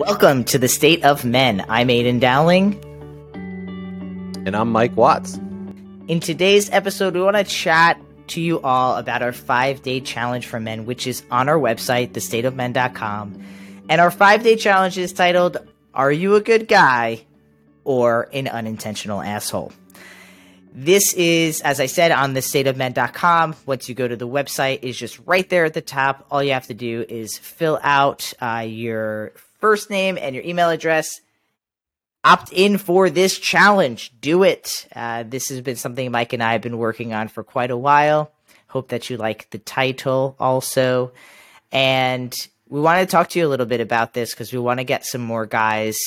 Welcome to the State of Men. I'm Aydian Dowling. And I'm Mike Watts. In today's episode, we want to chat to you all about our five day challenge for men, which is on our website, thestateofmen.com. And our five day challenge is titled, Are You a Good Guy or an Unintentional Asshole? This is, as I said, on thestateofmen.com. Once you go to the website, is just right there at the top. All you have to do is fill out uh, your first name and your email address. Opt in for this challenge. Do it. Uh, this has been something Mike and I have been working on for quite a while. Hope that you like the title also. And we want to talk to you a little bit about this because we want to get some more guys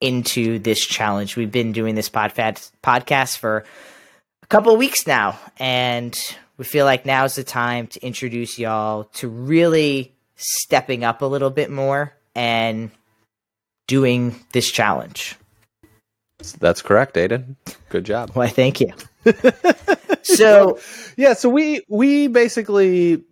into this challenge. We've been doing this podcast for a couple weeks now, and we feel like now's the time to introduce y'all to really stepping up a little bit more and doing this challenge. That's correct, Aydian. Good job. Why, thank you. so, yeah, so we we basically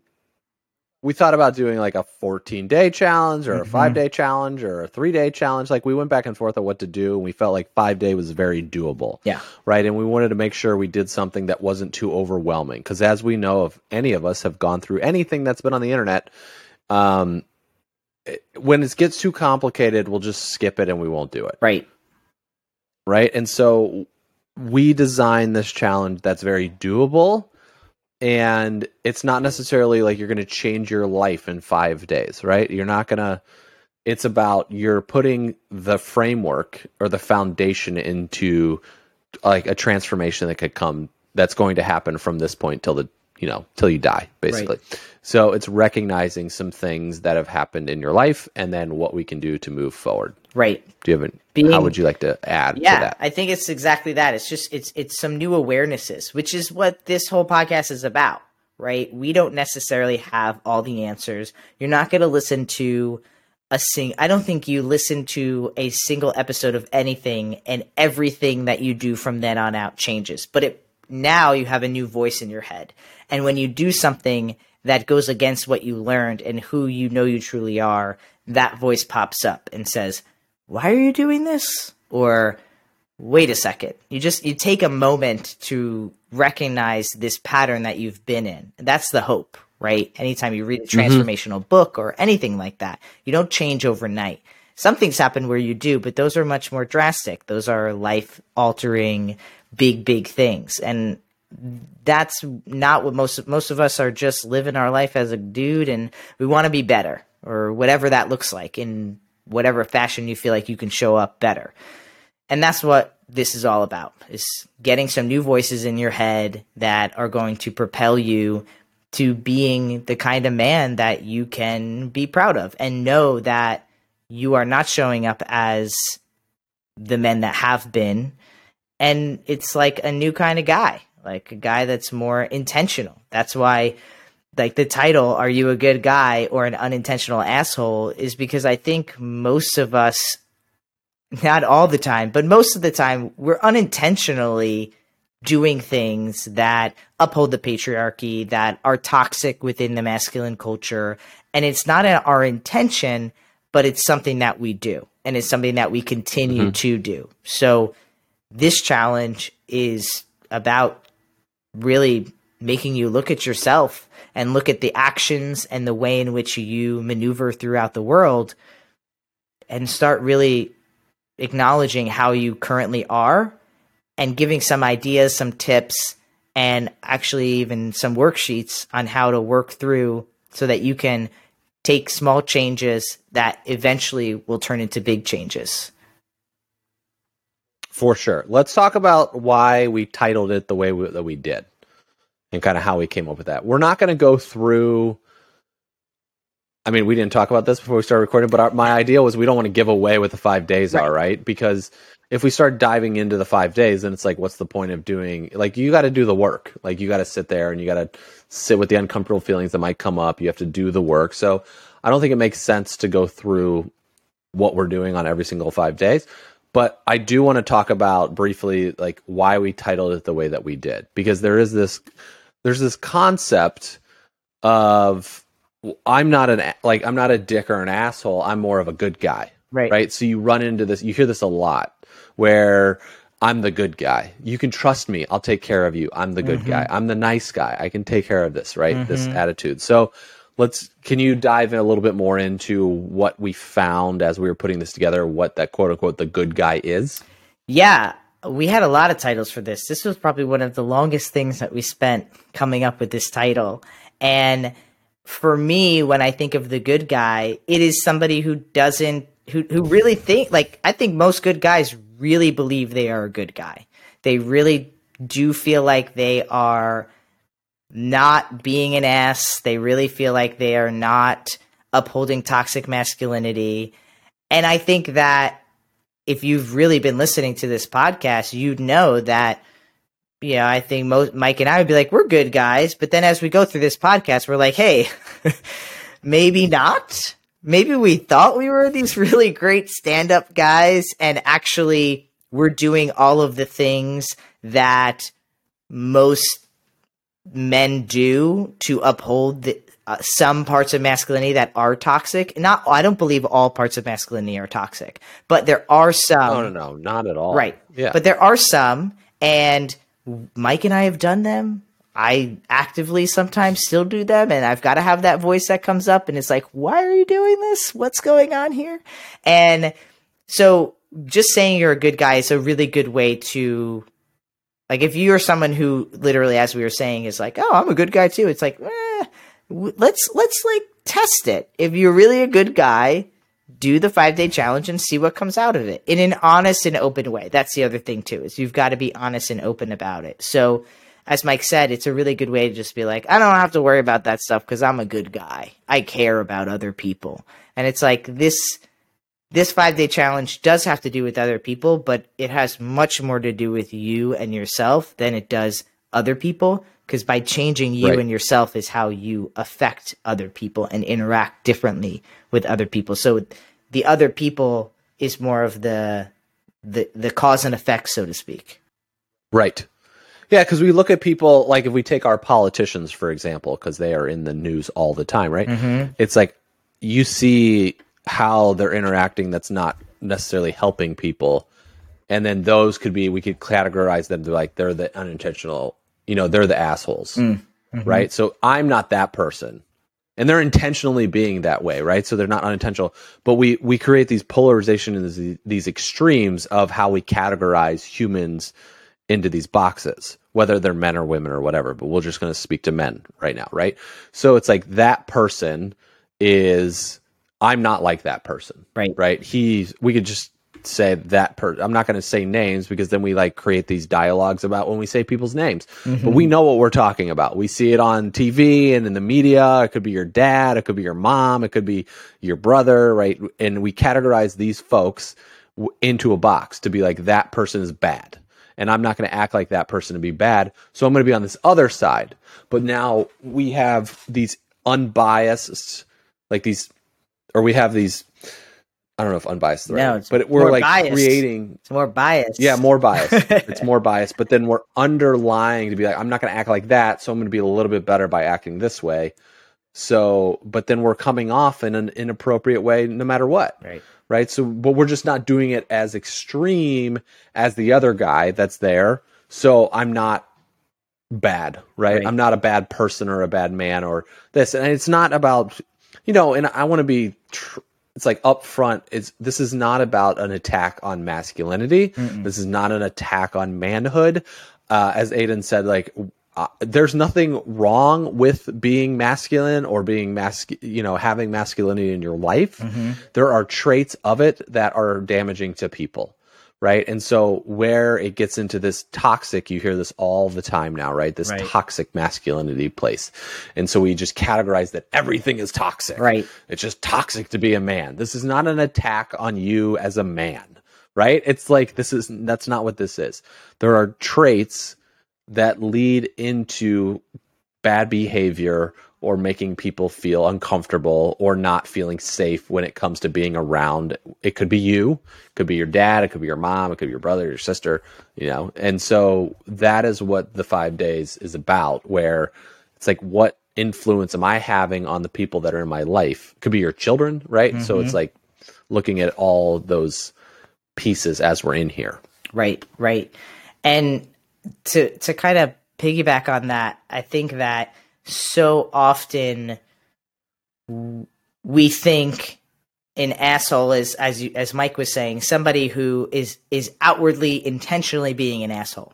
we thought about doing like a 14 day challenge or a mm-hmm. five day challenge or a three day challenge. Like we went back and forth on what to do, and we felt like five day was very doable. Yeah. Right. And we wanted to make sure we did something that wasn't too overwhelming. Because as we know, if any of us have gone through anything that's been on the internet, um, when it gets too complicated, we'll just skip it and we won't do it. Right. Right. And so we designed this challenge that's very doable and it's not necessarily like you're going to change your life in five days, right? You're not going to. It's about you're putting the framework or the foundation into like a transformation that could come that's going to happen from this point till the you know till you die basically right. so it's recognizing some things that have happened in your life and then what we can do to move forward right do you have Being, how would you like to add yeah to that? i think it's exactly that it's just it's it's some new awarenesses which is what this whole podcast is about right we don't necessarily have all the answers you're not going to listen to a sing I don't think you listen to a single episode of anything and everything that you do from then on out changes. But it now you have a new voice in your head. And when you do something that goes against what you learned and who you know you truly are, that voice pops up and says, Why are you doing this? Or wait a second. You just you take a moment to recognize this pattern that you've been in. That's the hope, right? Anytime you read a mm-hmm. transformational mm-hmm. book or anything like that, you don't change overnight. Some things happen where you do, but those are much more drastic. Those are life altering, big, big things. And that's not what most most of us are just living our life as a dude and we want to be better or whatever that looks like in whatever fashion you feel like you can show up better. And that's what this is all about is getting some new voices in your head that are going to propel you to being the kind of man that you can be proud of and know that you are not showing up as the men that have been and it's like a new kind of guy like a guy that's more intentional. That's why like the title are you a good guy or an unintentional asshole is because I think most of us not all the time, but most of the time we're unintentionally doing things that uphold the patriarchy that are toxic within the masculine culture and it's not our intention but it's something that we do and it's something that we continue mm-hmm. to do. So this challenge is about really making you look at yourself and look at the actions and the way in which you maneuver throughout the world and start really acknowledging how you currently are and giving some ideas, some tips, and actually even some worksheets on how to work through so that you can take small changes that eventually will turn into big changes. For sure. Let's talk about why we titled it the way we, that we did and kind of how we came up with that. We're not going to go through. I mean, we didn't talk about this before we started recording, but our, my idea was we don't want to give away what the five days right. are, right? Because if we start diving into the five days, then it's like, what's the point of doing? Like, you got to do the work. Like, you got to sit there and you got to sit with the uncomfortable feelings that might come up. You have to do the work. So, I don't think it makes sense to go through what we're doing on every single five days. But I do want to talk about briefly like why we titled it the way that we did because there is this there's this concept of I'm not an like I'm not a dick or an asshole. I'm more of a good guy, Right. Right. So you run into this, you hear this a lot where I'm the good guy. You can trust me. I'll take care of you. I'm the good Mm-hmm. guy. I'm the nice guy. I can take care of this, right? This attitude. So let's, can you dive in a little bit more into what we found as we were putting this together, what that quote unquote the good guy is? Yeah, we had a lot of titles for this. This was probably one of the longest things that we spent coming up with this title. And for me, when I think of the good guy, it is somebody who doesn't who who really think like I think most good guys really believe they are a good guy. They really do feel like they are not being an ass. They really feel like they are not upholding toxic masculinity. And I think that if you've really been listening to this podcast, you'd know that, you know, I think most Mike and I would be like, we're good guys. But then as we go through this podcast, we're like, hey, maybe not. Maybe we thought we were these really great stand up guys, and actually we're doing all of the things that most men do to uphold the, uh, some parts of masculinity that are toxic. Not, I don't believe all parts of masculinity are toxic, but there are some. No, no, no, not at all. Right. Yeah. But there are some, and Mike and I have done them. I actively sometimes still do them, and I've got to have that voice that comes up and it's like, why are you doing this? What's going on here? And so just saying you're a good guy is a really good way to like if you're someone who literally as we were saying is like oh i'm a good guy too it's like eh, let's let's like test it. If you're really a good guy do the five day challenge and see what comes out of it in an honest and open way. That's the other thing too is you've got to be honest and open about it. So as mike said it's a really good way to just be like i don't have to worry about that stuff because i'm a good guy. I care about other people. And it's like this this five day challenge does have to do with other people, but it has much more to do with you and yourself than it does other people. Because by changing you Right. and yourself is how you affect other people and interact differently with other people. So the other people is more of the the the cause and effect, so to speak. Right. Yeah, because we look at people like if we take our politicians for example, because they are in the news all the time, right? Mm-hmm. It's like you see how they're interacting that's not necessarily helping people, and then those could be we could categorize them to like they're the unintentional, you know, they're the assholes, mm. mm-hmm. right? So I'm not that person. And they're intentionally being that way, right? So they're not unintentional, but we we create these polarization and these, these extremes of how we categorize humans into these boxes, whether they're men or women or whatever. But we're just going to speak to men right now, right? So it's like that person is I'm not like that person, Right. Right? He's we could just say that person. I'm not going to say names because then we like create these dialogues about when we say people's names. But mm-hmm. we know what we're talking about. We see it on TV and in the media. It could be your dad, it could be your mom, it could be your brother, right? And we categorize these folks w- into a box to be like that person is bad. And I'm not going to act like that person to be bad. So I'm going to be on this other side. But now we have these unbiased like these or we have these I don't know if unbiased is the right No, word, but we're like biased. creating It's more biased. yeah, more bias. it's more bias, but then we're underlying to be like, I'm not going to act like that, so I'm going to be a little bit better by acting this way. So, but then we're coming off in an inappropriate way, no matter what, Right. right? So, but we're just not doing it as extreme as the other guy that's there. So I'm not bad, right? Right. I'm not a bad person or a bad man or this, and it's not about, you know, and I want to be. Tr- it's like up front it's this is not about an attack on masculinity. This is not an attack on manhood. Uh, as Aydian said like uh, there's nothing wrong with being masculine or being mas- you know having masculinity in your life. There are traits of it that are damaging to people right and so where it gets into this toxic you hear this all the time now right this Right. toxic masculinity place and so we just categorize that everything is toxic Right. it's just toxic to be a man. This is not an attack on you as a man, right? It's like this is that's not what this is. There are traits that lead into bad behavior or making people feel uncomfortable or not feeling safe when it comes to being around. It could be you, it could be your dad, it could be your mom, it could be your brother, your sister, you know. And so that is what the 5 days is about where it's like what influence am I having on the people that are in my life? Could be your children, right? So it's mm-hmm. like looking at all those pieces as we're in here. Right, right. And to to kind of piggyback on that, I think that so often we think an asshole is as you, as Mike was saying, somebody who is is outwardly intentionally being an asshole.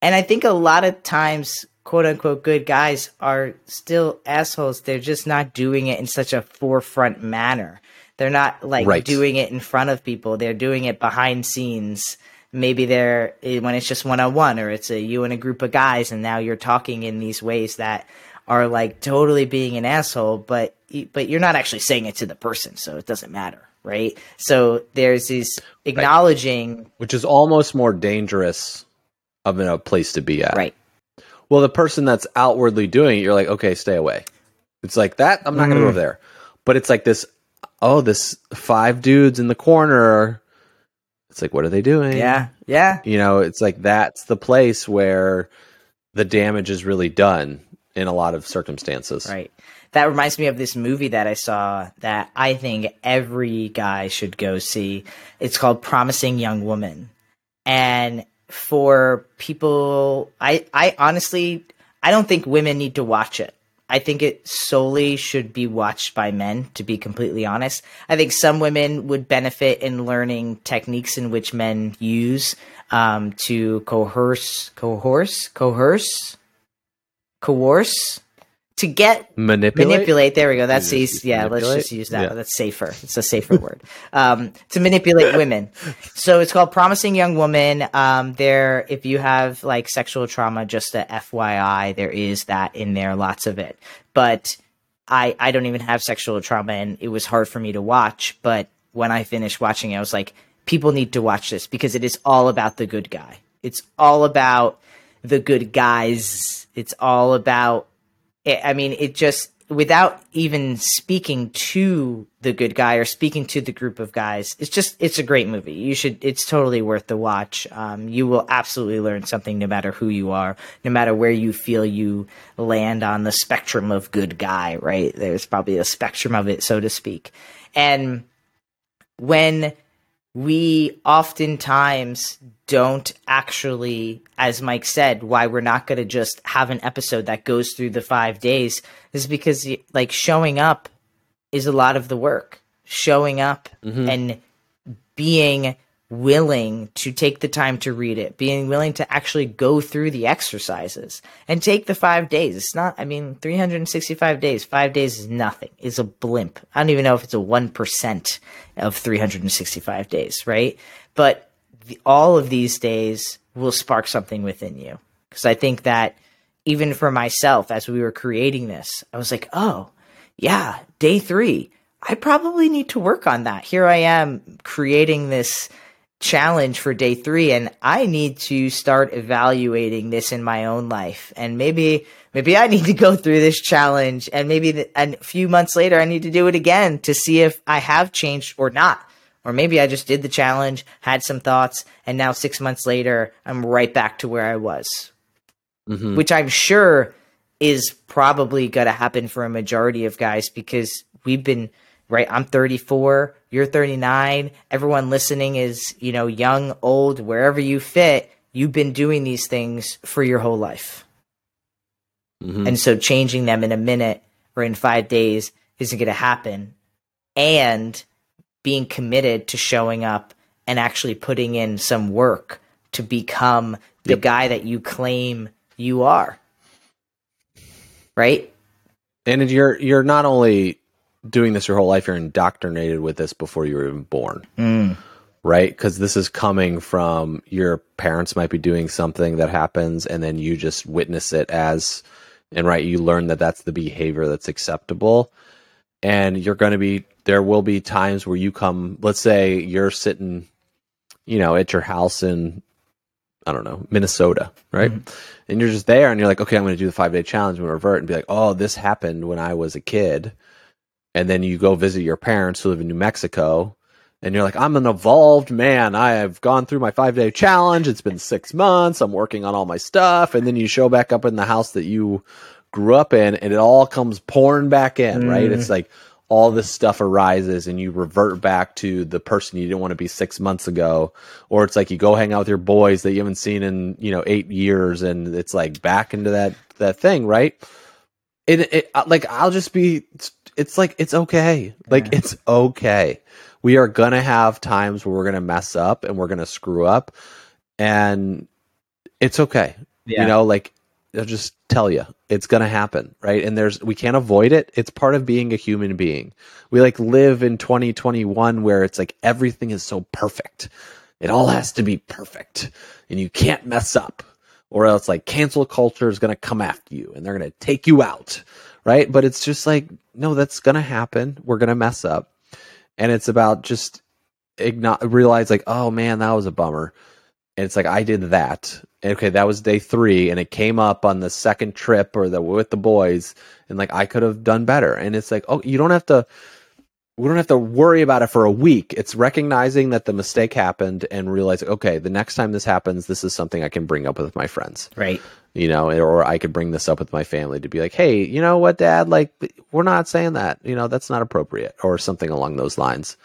And I think a lot of times quote unquote good guys are still assholes. They're just not doing it in such a forefront manner. They're not like right. doing it in front of people. They're doing it behind scenes. Maybe they're eh, when it's just one on one or it's a you and a group of guys and now you're talking in these ways that are like totally being an asshole, but but you're not actually saying it to the person, so it doesn't matter, right? So there's this acknowledging right. which is almost more dangerous of a place to be at. Right. Well, the person that's outwardly doing it, you're like, okay, stay away. It's like that. I'm not mm. going to go over there. But it's like this. Oh, this five dudes in the corner. It's like, what are they doing? Yeah, yeah. You know, it's like that's the place where the damage is really done in a lot of circumstances. Right. That reminds me of this movie that I saw that I think every guy should go see. It's called Promising Young Woman. And for people I I honestly I don't think women need to watch it. I think it solely should be watched by men, to be completely honest. I think some women would benefit in learning techniques in which men use um, to coerce, coerce, coerce, coerce to get manipulate. Manipulate. There we go. That's easy. Yeah, manipulate? let's just use that. Yeah. That's safer. It's a safer word. Um, to manipulate women. So it's called Promising Young Woman. Um, there, if you have like sexual trauma, just a FYI, there is that in there. Lots of it. But I, I don't even have sexual trauma, and it was hard for me to watch. But when I finished watching it, I was like, people need to watch this because it is all about the good guy. It's all about the good guys. It's all about I mean, it just without even speaking to the good guy or speaking to the group of guys it's just it's a great movie. You should it's totally worth the watch. Um, you will absolutely learn something no matter who you are no matter where you feel you land on the spectrum of good guy right? There's probably a spectrum of it so to speak. And when we oftentimes don't actually, as Mike said, why we're not going to just have an episode that goes through the five days is because, like, showing up is a lot of the work. Showing up mm-hmm. and being willing to take the time to read it, being willing to actually go through the exercises and take the five days. It's not, I mean, 365 days, five days is nothing. It's a blimp. I don't even know if it's a 1% of 365 days, right? But the, all of these days will spark something within you. Because I think that even for myself, as we were creating this, I was like, oh, yeah, day three. I probably need to work on that. Here I am creating this challenge for day three and i need to start evaluating this in my own life and maybe maybe i need to go through this challenge and maybe the, a few months later i need to do it again to see if i have changed or not or maybe i just did the challenge had some thoughts and now six months later i'm right back to where i was mm-hmm. which i'm sure is probably going to happen for a majority of guys because we've been right? I'm 34, you're 39. Everyone listening is, you know, young, old, wherever you fit. You've been doing these things for your whole life. Mm-hmm. And so changing them in a minute or in five days isn't going to happen. And being committed to showing up and actually putting in some work to become the yep. guy that you claim you are. Right? And you're you're not only doing this your whole life, you're indoctrinated with this before you were even born. Mm. Right? Because this is coming from your parents might be doing something that happens, and then you just witness it as, and right, you learn that that's the behavior that's acceptable. And you're going to be, there will be times where you come, let's say you're sitting, you know, at your house in, I don't know, Minnesota, right? Mm-hmm. And you're just there and you're like, okay, I'm going to do the five day challenge and revert and be like, oh, this happened when I was a kid and then you go visit your parents who live in New Mexico, and you're like, I'm an evolved man. I have gone through my five day challenge. It's been six months. I'm working on all my stuff. And then you show back up in the house that you grew up in, and it all comes pouring back in, mm. right? It's like all this stuff arises and you revert back to the person you didn't want to be six months ago or it's like you go hang out with your boys that you haven't seen in you know eight years and it's like back into that that thing right it, it like i'll just be it's, like it's okay. Like Yeah. it's okay. We are gonna have times where we're gonna mess up and we're gonna screw up and it's okay. Yeah. you know like i'll just tell you it's gonna happen right? And there's we can't avoid it. It's part of being a human being. We like live in 2021 where it's like everything is so perfect. It all has to be perfect and you can't mess up or else like cancel culture is gonna come after you and they're gonna take you out right but it's just like no that's gonna happen we're gonna mess up and it's about just igno- realize like oh man that was a bummer and it's like I did that. Okay, that was day three, and it came up on the second trip or the with the boys, and like I could have done better. And it's like, oh, you don't have to. We don't have to worry about it for a week. It's recognizing that the mistake happened and realizing, okay, the next time this happens, this is something I can bring up with my friends, Right. You know, or I could bring this up with my family to be like, hey, you know what, Dad, like we're not saying that, you know, that's not appropriate, or something along those lines.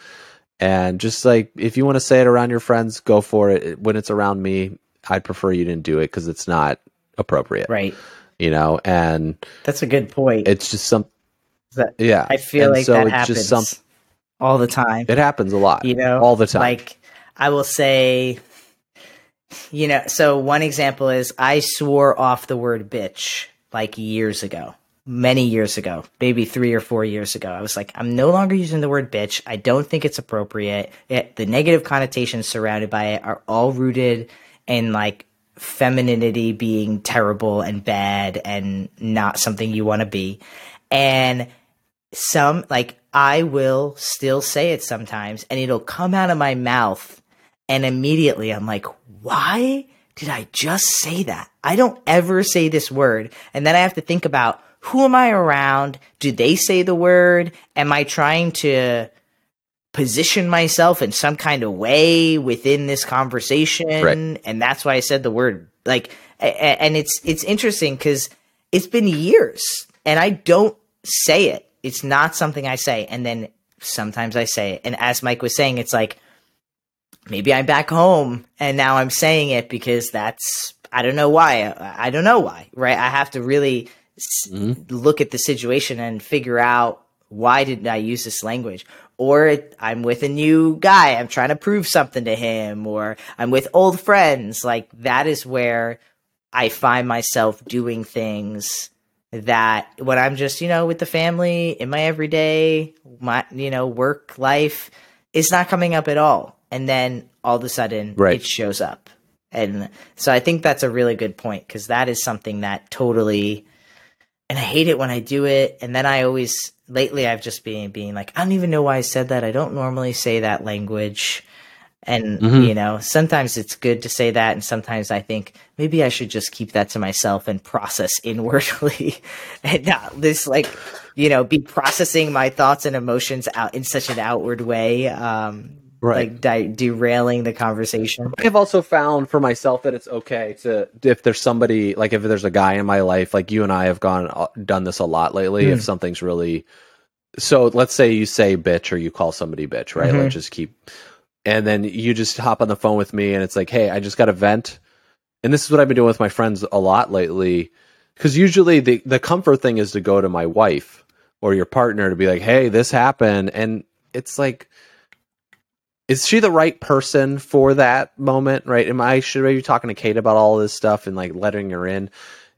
And just like if you want to say it around your friends go for it. When it's around me i'd prefer you didn't do it because it's not appropriate. Right. you know and That's a good point. it's just some That- yeah. I feel And like so that it's happens just some all the time. it happens a lot. You know? All the time. Like i will say you know so one example is i swore off the word bitch like years ago many years ago maybe three or four years ago. I was like i'm no longer using the word bitch. I don't think it's appropriate. It, the negative connotations surrounded by it are all rooted in like femininity being terrible and bad and not something you want to be. And some like I will still say it sometimes and it'll come out of my mouth and immediately I'm like, why did I just say that? I don't ever say this word. And then I have to think about who am I around? Do they say the word? Am I trying to position myself in some kind of way within this conversation? Right. And that's why I said the word like and it's it's interesting cuz it's been years and I don't say it. It's not something I say. And then sometimes I say it. And as Mike was saying, it's like maybe I'm back home and now I'm saying it because that's, I don't know why. I, I don't know why, right? I have to really s- mm-hmm. look at the situation and figure out why did I use this language? Or I'm with a new guy, I'm trying to prove something to him, or I'm with old friends. Like that is where I find myself doing things that when I'm just, you know, with the family in my everyday, my, you know, work life, it's not coming up at all. And then all of a sudden Right. it shows up. And so I think that's a really good point because that is something that totally, and I hate it when I do it. And then I always, lately, I've just been being like, I don't even know why I said that. I don't normally say that language. And, Mhm. you know, sometimes it's good to say that. And sometimes I think maybe I should just keep that to myself and process inwardly and not this, like, you know, be processing my thoughts and emotions out in such an outward way. Um, Right. like di- derailing the conversation. I've also found for myself that it's okay to if there's somebody like if there's a guy in my life like you and I have gone uh, done this a lot lately. If something's really so, let's say you say bitch or you call somebody bitch, right? Mhm. Like just keep, and then you just hop on the phone with me and it's like, hey, I just got a vent, and this is what I've been doing with my friends a lot lately, because usually the the comfort thing is to go to my wife or your partner to be like, hey, this happened, and it's like is she the right person for that moment right? Am i should I be talking to kate about all this stuff and like letting her in?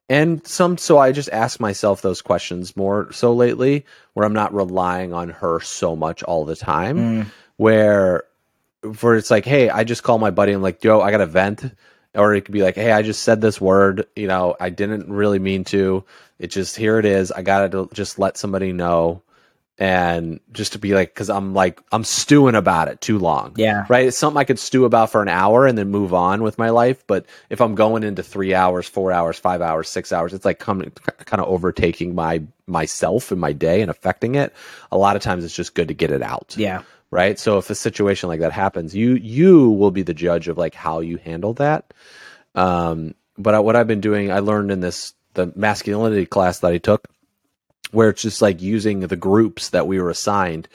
And some so i just ask myself those questions more so lately where i'm not relying on her so much all the time Mm. where for it's like hey i just call my buddy and like yo i got a vent. Or it could be like hey i just said this word you know i didn't really mean to. It just here it is. I gotta just let somebody know and just to be like because i'm like i'm stewing about it too long. Yeah. right? It's something i could stew about for an hour and then move on with my life. But if i'm going into three hours four hours five hours six hours it's like coming kind of overtaking my myself and my day and affecting it. A lot of times it's just good to get it out. Yeah. right? So if a situation like that happens you you will be the judge of like how you handle that. Um but I, what i've been doing i learned in this the masculinity class that i took where it's just like using the groups that we were assigned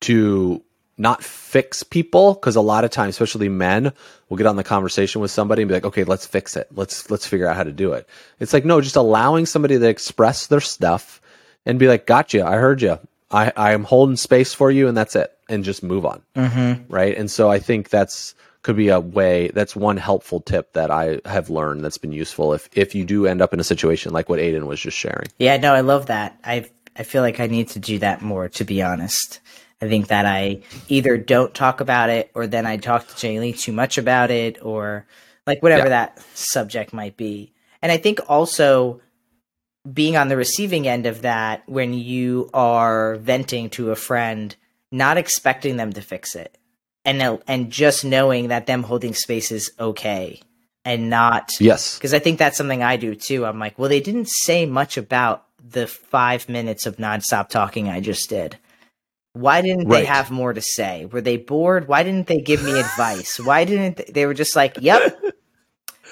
to not fix people because a lot of times especially men will get on the conversation with somebody and be like okay let's fix it. Let's let's figure out how to do it. It's like no just allowing somebody to express their stuff and be like gotcha. I heard you i i am holding space for you and that's it and just move on. Mm-hmm. right? And so i think that's could be a way that's one helpful tip that i have learned that's been useful if if you do end up in a situation like what Aydian was just sharing Yeah, no, I love that. I I feel like I need to do that more. To be honest, I think that I either don't talk about it, or then I talk to Jaylee too much about it, or like whatever Yeah. that subject might be. And I think also being on the receiving end of that when you are venting to a friend, not expecting them to fix it, and and just knowing that them holding space is okay, and not yes because I think that's something I do too. I'm like, well, they didn't say much about the five minutes of nonstop talking I just did. Why didn't they have more to say? Were they bored? Why didn't they give me advice? Why didn't they, they were just like, "Yep,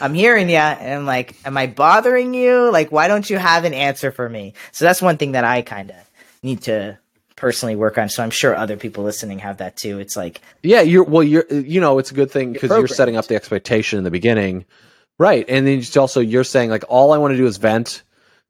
I'm hearing you," and I'm like, "Am I bothering you? Like, why don't you have an answer for me?" So that's one thing that I kind of need to personally work on. So I'm sure other people listening have that too. It's like, Yeah, you're well. You're you know it's a good thing because you're programmed. setting up the expectation in the beginning, right? And then just also you're saying like all I want to do is vent.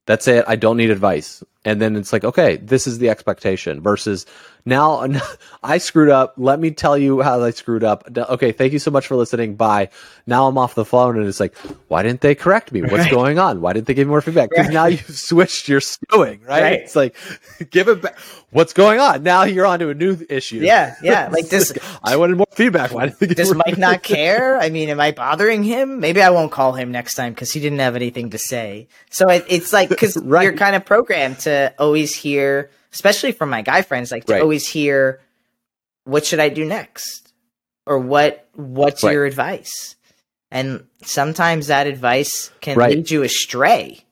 That's it. I don't need advice. And then it's like okay, this is the expectation versus now I screwed up. Let me tell you how I screwed up. Okay, thank you so much for listening. Bye. Now I'm off the phone and it's like, why didn't they correct me? What's Right. going on? Why didn't they give me more feedback? Because Right. now you've switched your stewing, right? Right. It's like give it back. What's going on? Now you're on to a new issue. yeah, yeah, like this. I wanted more feedback. Why didn't they give Does more Mike not care? I mean, am I bothering him? Maybe I won't call him next time because he didn't have anything to say. So it, it's like because you're kind of programmed to always hear, especially from my guy friends, like to Right. always hear, "What should I do next?" or "What What's Right. your advice?" And sometimes that advice can Right. lead you astray.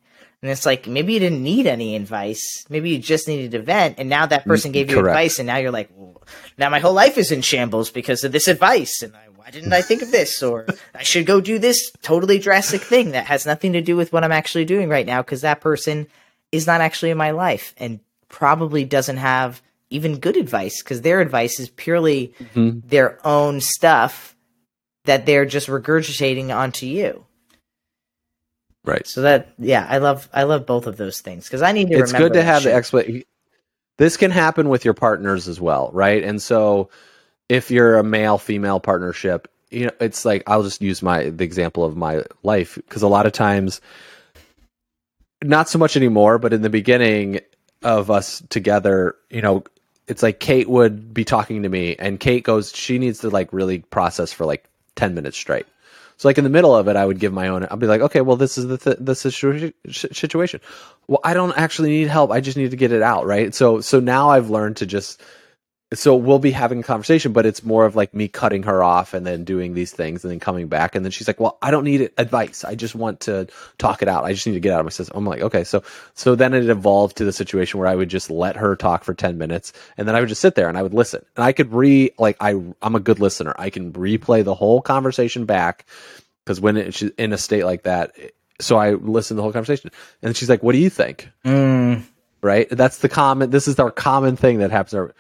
And it's like maybe you didn't need any advice. Maybe you just needed a vent, and now that person gave you Mm, correct. advice, and now you're like, well, now my whole life is in shambles because of this advice, and I, why didn't I think of this? Or I should go do this totally drastic thing that has nothing to do with what I'm actually doing right now because that person is not actually in my life and probably doesn't have even good advice because their advice is purely Mhm. their own stuff that they're just regurgitating onto you. Right. So that yeah, I love I love both of those things because I need to. It's remember good to have the shit. explanation. This can happen with your partners as well, right? And so, if you're a male female partnership, you know, it's like I'll just use my the example of my life because a lot of times, not so much anymore, but in the beginning of us together, you know, it's like Kate would be talking to me, and Kate goes, she needs to like really process for like ten minutes straight. So like in the middle of it, I would give my own. I'd be like, okay, well, this is the th- the sh- situation. Well, I don't actually need help. I just need to get it out, right? So so now I've learned to just. So we'll be having a conversation, but it's more of like me cutting her off and then doing these things and then coming back. And then she's like, "Well, I don't need advice. I just want to talk it out. I just need to get out of my system." I'm like, "Okay." So so then it evolved to the situation where I would just let her talk for 10 minutes and then I would just sit there and I would listen. And I could re like I I'm a good listener. I can replay the whole conversation back because when it, she's in a state like that, so I listened to the whole conversation. And she's like, "What do you think?" Mm, Right? That's the common. This is our common thing that happens.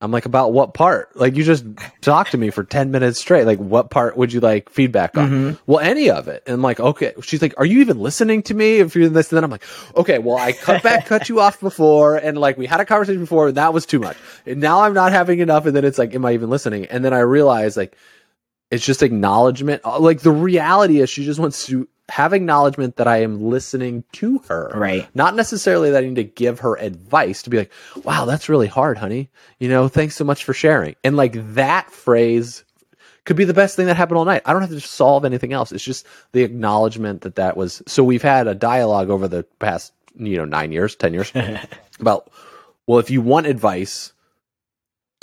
I'm like, about what part? Like, you just talked to me for 10 minutes straight. Like, what part would you like feedback on? Mhm. Well, any of it. And I'm like, okay. She's like, are you even listening to me? If you're this, and then I'm like, okay, well, I cut back, cut you off before. And like, we had a conversation before. And that was too much. And now I'm not having enough. And then it's like, am I even listening? And then I realize, like, it's just acknowledgement. Uh, Like, the reality is she just wants to have acknowledgement that I am listening to her. right. Not necessarily that I need to give her advice to be like, wow, that's really hard, honey. You know, thanks so much for sharing. And like that phrase could be the best thing that happened all night. I don't have to solve anything else. It's just the acknowledgement that that was. So we've had a dialogue over the past, you know, nine years, 10 years about, well, if you want advice,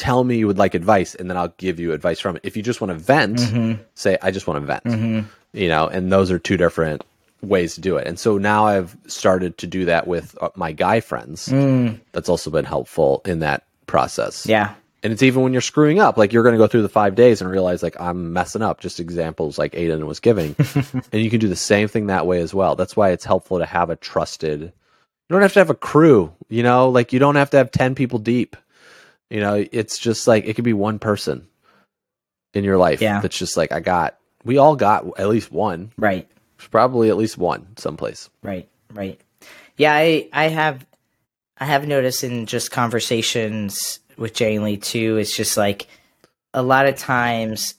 tell me you would like advice and then I'll give you advice from it. If you just want to vent, hmm say, I just want to vent hmm you know and those are two different ways to do it. And so now i've started to do that with uh, my guy friends. Mm, that's also been helpful in that process. Yeah. and it's even when you're screwing up like you're going to go through the five days and realize like i'm messing up. Just examples like Aydian was giving. And you can do the same thing that way as well. That's why it's helpful to have a trusted You don't have to have a crew, you know, like you don't have to have 10 people deep. You know, it's just like it could be one person in your life Yeah. that's just like I got we all got at least one. Right. Probably at least one someplace. Right, right. Yeah, I I have I have noticed in just conversations with Jaylee too, it's just like a lot of times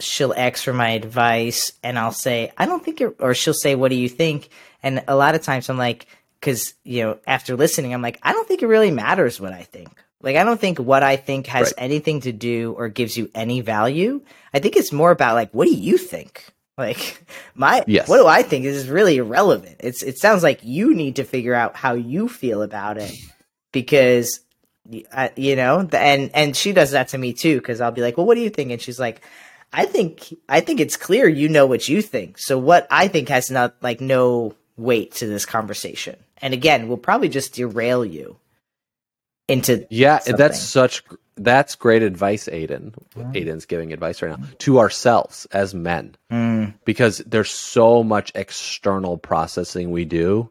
she'll ask for my advice and I'll say, I don't think you're or she'll say, What do you think? And a lot of times I'm like, because you know, after listening, I'm like, I don't think it really matters what I think. Like, I don't think what I think has Right. anything to do or gives you any value. I think it's more about like, what do you think? Like, my Yes. what do I think is really irrelevant. It's it sounds like you need to figure out how you feel about it because I, you know, the- and and she does that to me too because I'll be like, well, what do you think? And she's like, I think I think it's clear you know what you think. So what I think has not like no weight to this conversation. And again, we'll probably just derail you into Yeah, something. that's such that's great advice, Aydian. Aydian's giving advice right now to ourselves as men Mm, because there's so much external processing we do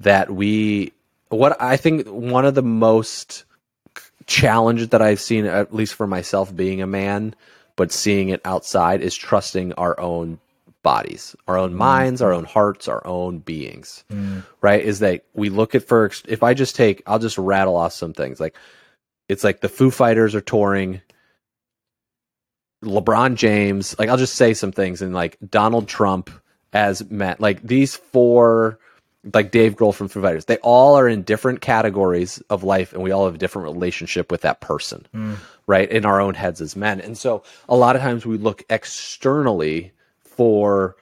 that we what I think one of the most challenges that I've seen at least for myself being a man but seeing it outside is trusting our own bodies, our own mm. minds, our own hearts, our own beings. Mm. Right? Is that we look at first if I just take I'll just rattle off some things like it's like the Foo Fighters are touring LeBron James, like I'll just say some things and like Donald Trump as Matt, like these four, like Dave Grohl from Foo Fighters, they all are in different categories of life and we all have a different relationship with that person, mm. right? In our own heads as men. And so a lot of times we look externally for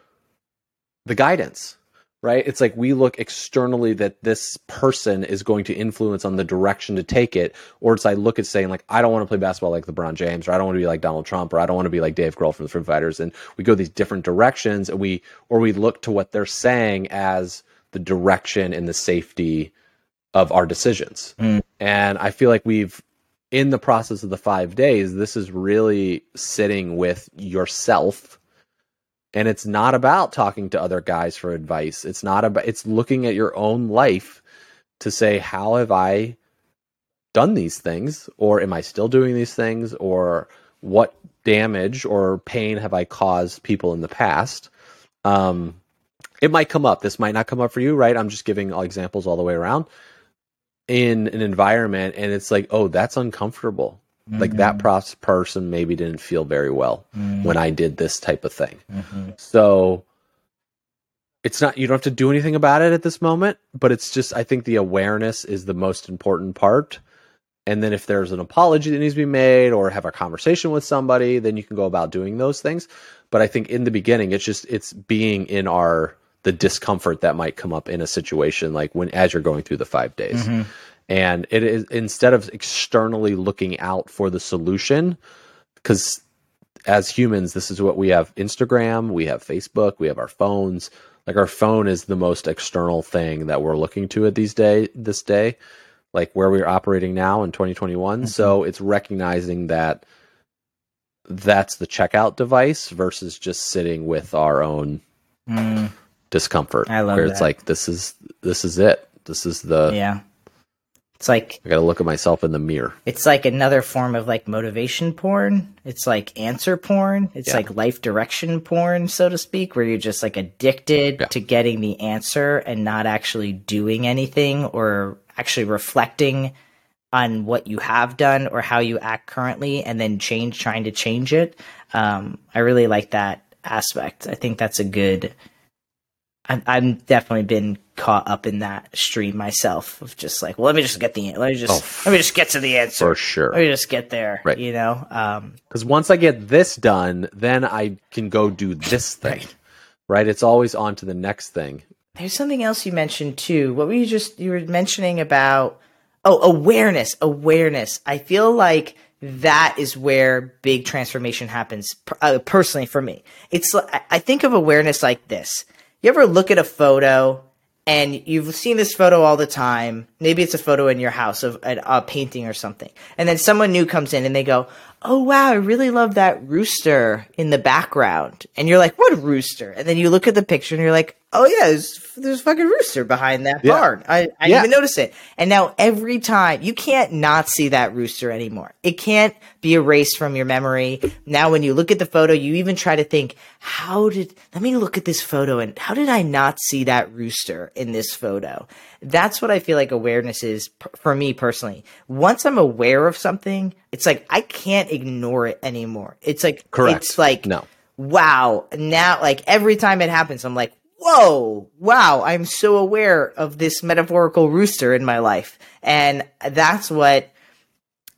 the guidance, right? It's like we look externally that this person is going to influence on the direction to take it, or it's I look at saying like I don't want to play basketball like LeBron James, or I don't want to be like Donald Trump, or I don't want to be like Dave Grohl from the Foo Fighters, and we go these different directions, and we or we look to what they're saying as the direction and the safety of our decisions. Mm. And I feel like we've in the process of the five days, this is really sitting with yourself and it's not about talking to other guys for advice. It's not about it's looking at your own life to say how have i done these things? Or am i still doing these things? Or what damage or pain have i caused people in the past? Um it might come up. This might not come up for you right? I'm just giving examples all the way around. In an environment and it's like oh that's uncomfortable like that pros- person maybe didn't feel very well when i did this type of thing Mhm. so it's not you don't have to do anything about it at this moment, but it's just I think the awareness is the most important part. And then if there's an apology that needs to be made or have a conversation with somebody, then you can go about doing those things. But I think in the beginning it's just it's being in our the discomfort that might come up in a situation like when as you're going through the 5 days. Mhm. And it is instead of externally looking out for the solution cuz as humans, this is what we have Instagram, we have Facebook, we have our phones. Like our phone is the most external thing that we're looking to at these day this day, like where we're operating now in 2021. So it's recognizing that that's the checkout device versus just sitting with our own Mm, discomfort. I love where it's like this is this is it. This is the yeah. It's like I got to look at myself in the mirror. it's like another form of like motivation porn. It's like answer porn. It's Yeah. like life direction porn, so to speak, where you're just like addicted Yeah. to getting the answer and not actually doing anything or actually reflecting on what you have done or how you act currently and then change trying to change it. Um, I really like that aspect. I think that's a good I'm, I'm definitely been caught up in that stream myself of just like, well, let me just get the, let me just, Oh, let me just get to the answer. For sure. Let me just get there. Right. You know? Um, Because once I get this done, then I can go do this thing. Right. right? It's always on to the next thing. there's something else you mentioned too. What were you just, you were mentioning about, oh, awareness, awareness. I feel like that is where big transformation happens uh, personally for me. It's, I think of awareness like this. You ever look at a photo and you've seen this photo all the time. Maybe it's a photo in your house of a, a painting or something, and then someone new comes in and they go, "Oh wow, I really love that rooster in the background," and you're like, "What rooster?" And then you look at the picture and you're like, "Oh yeah, there's, there's a fucking rooster behind that Yeah. barn. I, I Yeah. didn't even notice it." And now every time you can't not see that rooster anymore. It can't be erased from your memory. Now, when you look at the photo, you even try to think, "How did? Let me look at this photo and how did I not see that rooster in this photo?" That's what I feel like awareness is p- for me personally. Once I'm aware of something, it's like I can't ignore it anymore. It's like Correct. It's like No. wow. Now, like every time it happens, I'm like, whoa, wow. I'm so aware of this metaphorical rooster in my life, and that's what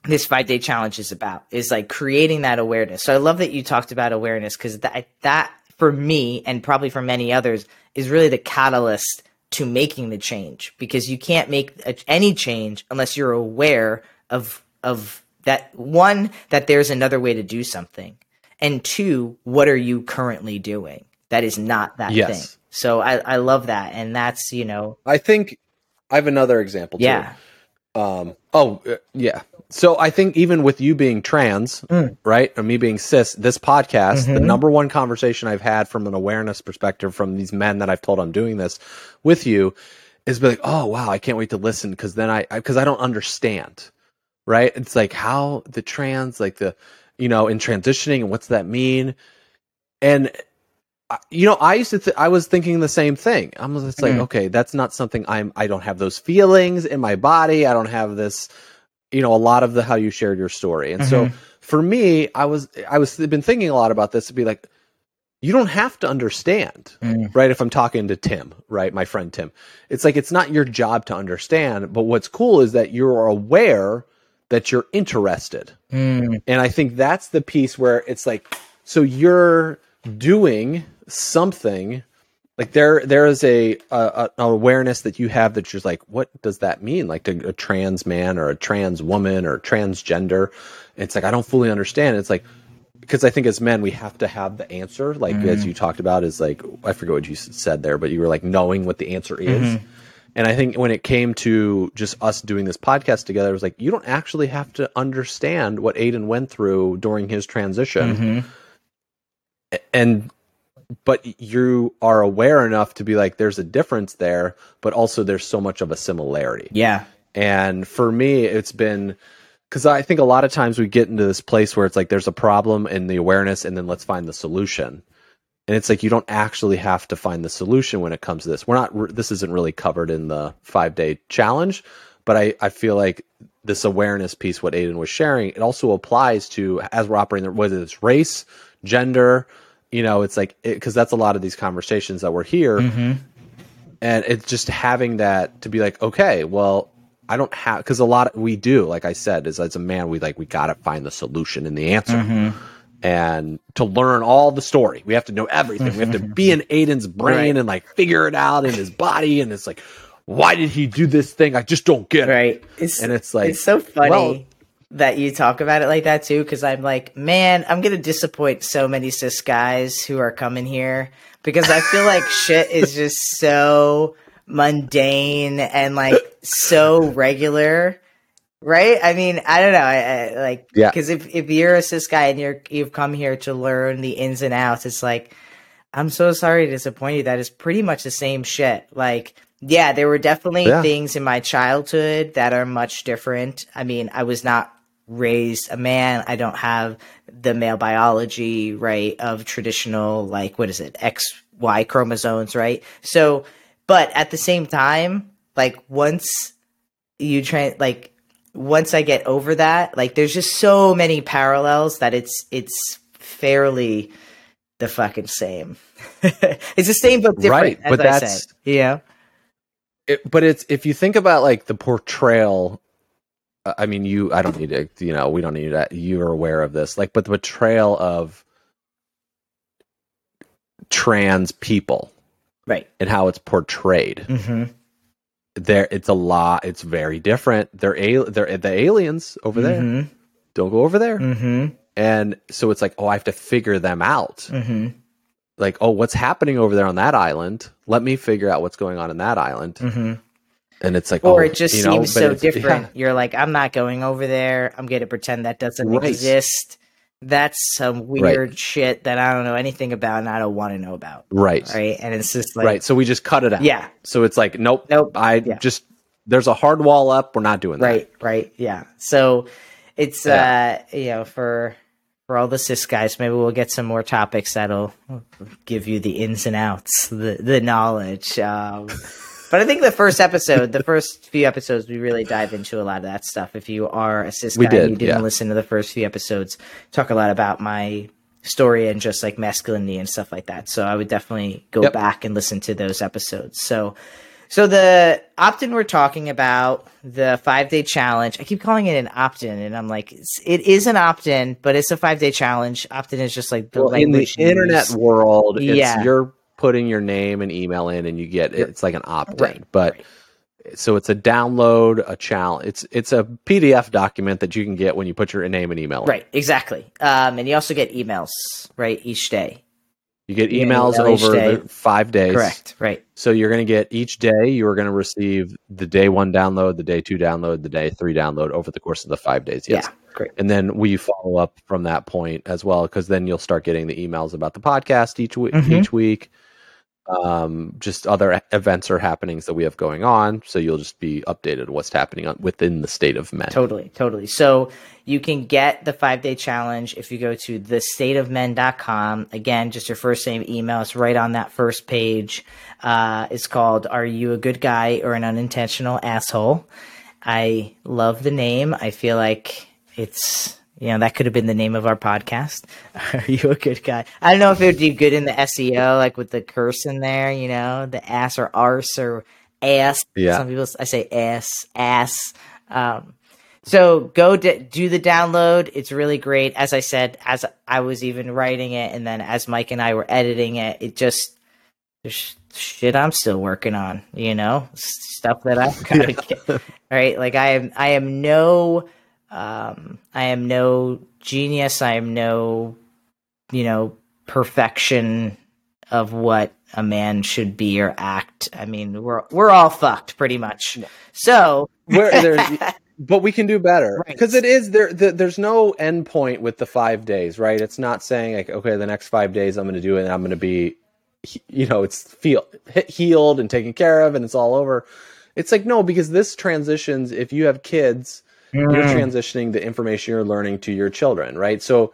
this five day challenge is about is like creating that awareness. So I love that you talked about awareness because that that for me and probably for many others is really the catalyst to making the change because you can't make a, any change unless you're aware of of that one that there's another way to do something and two what are you currently doing that is not that Yes. thing. So I I love that and that's you know I think I have another example. Too. yeah Um. Oh, uh, yeah. So I think even with you being trans, Mm. right, or me being cis, this podcast, the Mhm. number one conversation I've had from an awareness perspective from these men that I've told I'm doing this with you is be like, oh wow, I can't wait to listen because then I because I, don't understand, right? It's like how the trans, like the, you know, in transitioning and what's that mean, and. You know, I used to. Th- I was thinking the same thing. I'm just like, Mhm. okay, that's not something I'm. I don't have those feelings in my body. I don't have this you know a lot of the how you shared your story and so Mhm. for me i was i was been thinking a lot about this to be like you don't have to understand Mm. right if i'm talking to tim right my friend tim it's like it's not your job to understand but what's cool is that you're aware that you're interested Mm. and I think that's the piece where it's like, so you're doing something like there there is a, a, a awareness that you have that you're like, what does that mean? Like to a trans man or a trans woman or transgender. It's like I don't fully understand. It's like because I think as men we have to have the answer. Like as you talked about is like I forget what you said there, but you were like knowing what the answer is. And I think when it came to just us doing this podcast together, it was like you don't actually have to understand what Aydian went through during his transition, Mhm. and but you are aware enough to be like, there's a difference there, but also there's so much of a similarity. Yeah. And for me, it's been because I think a lot of times we get into this place where it's like there's a problem and the awareness, and then let's find the solution. And it's like you don't actually have to find the solution when it comes to this. We're not. This isn't really covered in the five day challenge, but I I feel like this awareness piece, what Aydian was sharing, it also applies to as we're operating, whether it's race, gender. You know, it's like because that's a lot of these conversations that we're here Mhm. and it's just having that to be like okay well i don't have because a lot we do like i said is as a man we like we gotta find the solution and the answer Mhm. and to learn all the story we have to know everything we have to be in Aydian's brain Right. and like figure it out in his body and it's like why did he do this thing i just don't get it Right. It's, And it's like, it's so funny well- that you talk about it like that too, because I'm like, man, I'm gonna disappoint so many cis guys who are coming here because I feel like shit is just so mundane and like so regular. Right? I mean, I don't know. I, I like Yeah. because if if you're a cis guy and you're you've come here to learn the ins and outs, it's like I'm so sorry to disappoint you. That is pretty much the same shit. Like, yeah, there were definitely Yeah. things in my childhood that are much different. I mean, I was not raised a man. I don't have the male biology, right, of traditional, like, what is it, X, Y chromosomes, right? So, but at the same time, like, once you try, like, once I get over that, like, there's just so many parallels that it's, it's fairly the fucking same. it's the same but different, Right, as but I that's-. Yeah. it, but it's if you think about like the portrayal i mean you i don't need to you know we don't need that you're aware of this like but the betrayal of trans people Right. and how it's portrayed Mm-hmm. there it's a lot it's very different they're al- they're the aliens over there Mm-hmm. don't go over there Mm-hmm. and so it's like oh i have to figure them out Mm-hmm. like oh what's happening over there on that island let me figure out what's going on in that island Mm-hmm. And it's like, or oh, it just know, seems but so different. yeah. You're like, I'm not going over there. I'm going to pretend that doesn't Right. exist. That's some weird shit that I don't know anything about and I don't want to know about. right, Right. And it's just like, right. So we just cut it out. yeah, So it's like, nope, Nope. I Yeah. just there's a hard wall up. We're not doing that. right, right. Yeah. So it's, uh, you know, for, for all the cis guys, maybe we'll get some more topics that'll give you the ins and outs, the, the knowledge. Um, but I think the first episode, the first few episodes, we really dive into a lot of that stuff. If you are a cis guy, and did, you didn't yeah. listen to the first few episodes, talk a lot about my story and just like masculinity and stuff like that. So I would definitely go Yep. back and listen to those episodes. So, so the opt-in we're talking about the five-day challenge. I keep calling it an opt-in, and I'm like, it is an opt-in, but it's a five-day challenge. Opt-in is just like the Well, in the internet world, it's Yeah. you're putting your name and email in, and you get it's like an opt-in. Right, But so it's a download, a challenge. It's it's a PDF document that you can get when you put your name and email. in. Right, exactly. Um, and you also get emails, right, each day. You get emails email each over day. five days. Correct. Right. So you're going to get each day. You are going to receive the day one download, the day two download, the day three download over the course of the five days. Yes. Yeah. Great. And then we follow up from that point as well, because then you'll start getting the emails about the podcast each week. Mhm. Each week, um, just other events or happenings that we have going on. So you'll just be updated what's happening on, within the state of men. Totally, totally. So you can get the five day challenge if you go to thestateofmen.com. Again, just your first name, email. It's right on that first page. Uh, it's called Are You a Good Guy or an Unintentional Asshole? I love the name. I feel like it's, you know, that could have been the name of our podcast. Are you a good guy? I don't know if it would be good in the SEO, like with the curse in there, you know, the ass or arse or ass. Yeah. Some people, I say ass, ass. Um, so go d- do the download. It's really great. As I said, as I was even writing it, and then as Mike and I were editing it, it just there's shit I'm still working on. You know, stuff that I've got to get right. Like I am, I am no, um, I am no genius. I am no, you know, perfection of what a man should be or act. I mean, we're we're all fucked pretty much. So Where but we can do better Right. because it is there. The, there's no end point with the five days, right? It's not saying like, okay, the next five days I'm going to do it, and I'm going to be, you know, it's feel healed and taken care of, and it's all over. It's like no, because this transitions. If you have kids, you're transitioning the information you're learning to your children, right? So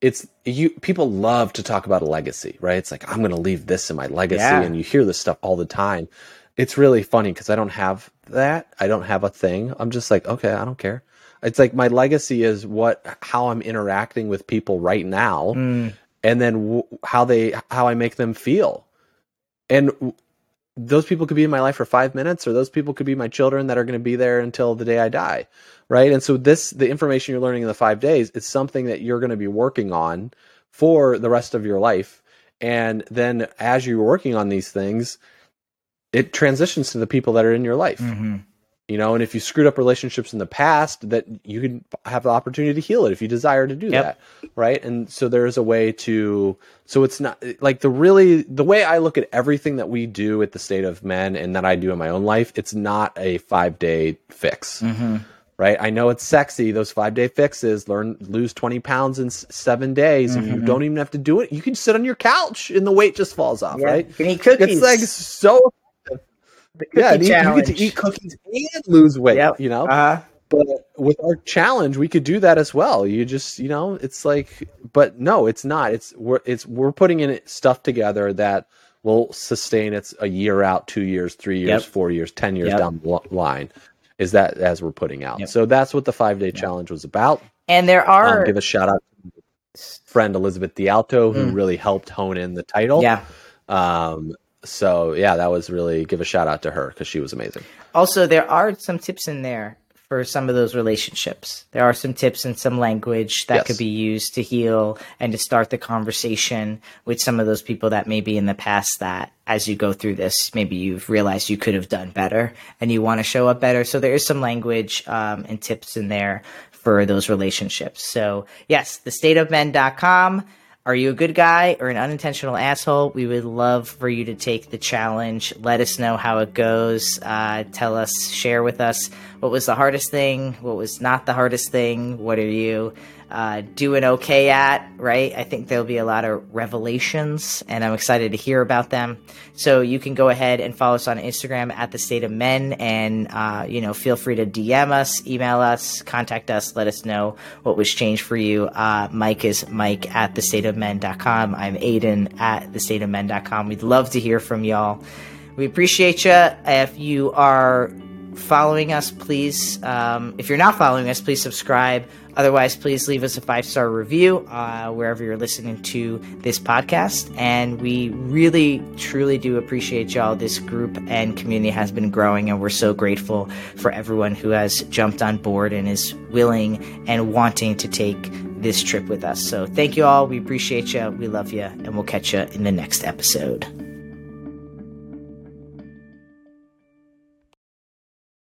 it's you people love to talk about a legacy, right? It's like I'm going to leave this in my legacy Yeah. and you hear this stuff all the time. It's really funny cuz I don't have that. I don't have a thing. I'm just like, okay, I don't care. It's like my legacy is what how I'm interacting with people right now Mm, and then w- how they how I make them feel. And those people could be in my life for 5 minutes or those people could be my children that are going to be there until the day I die. Right? And so this the information you're learning in the 5 days is something that you're going to be working on for the rest of your life. And then as you're working on these things, it transitions to the people that are in your life mhm. You know and if you screwed up relationships in the past that you can have the opportunity to heal it if you desire to do Yep. that right and so there's a way to so it's not like the really the way i look at everything that we do at the state of men and that i do in my own life it's not a five day fix Mhm. right i know it's sexy those five day fixes learn lose 20 pounds in s- seven days and you don't even have to do it you can sit on your couch and the weight just falls off Yeah. right You can eat cookies. it's like so yeah, you, you get to eat cookies and lose weight. Yep. You know, Uh-huh. but with our challenge, we could do that as well. You just, you know, it's like, but no, it's not. It's we're it's we're putting in stuff together that will sustain. It's a year out, two years, three years, Yep. four years, ten years Yep. down the line. Is that as we're putting out? So that's what the five day challenge was about. And there are Um, give a shout out to friend Elizabeth DiAlto who Mm. really helped hone in the title. yeah. Um. So yeah, that was really give a shout out to her because she was amazing. Also, there are some tips in there for some of those relationships. There are some tips and some language that Yes. could be used to heal and to start the conversation with some of those people that maybe in the past that as you go through this, maybe you've realized you could have done better and you want to show up better. So there is some language um, and tips in there for those relationships. So yes, thestateofmen.com. Are you a good guy or an unintentional asshole? We would love for you to take the challenge. Let us know how it goes. Uh, tell us, share with us what was the hardest thing, what was not the hardest thing, what are you uh, doing okay at, right? I think there'll be a lot of revelations, and I'm excited to hear about them. So you can go ahead and follow us on Instagram at the State of Men, and uh, you know, feel free to DM us, email us, contact us, let us know what was changed for you. Uh, Mike is Mike at the State of Men.com. I'm Aydian at the State of Men.com. We'd love to hear from y'all. We appreciate you. If you are following us, please, um, if you're not following us, please subscribe. Otherwise, please leave us a five star review uh, wherever you're listening to this podcast. And we really, truly do appreciate y'all. This group and community has been growing, and we're so grateful for everyone who has jumped on board and is willing and wanting to take this trip with us. So, thank you all. We appreciate you. We love you, and we'll catch you in the next episode.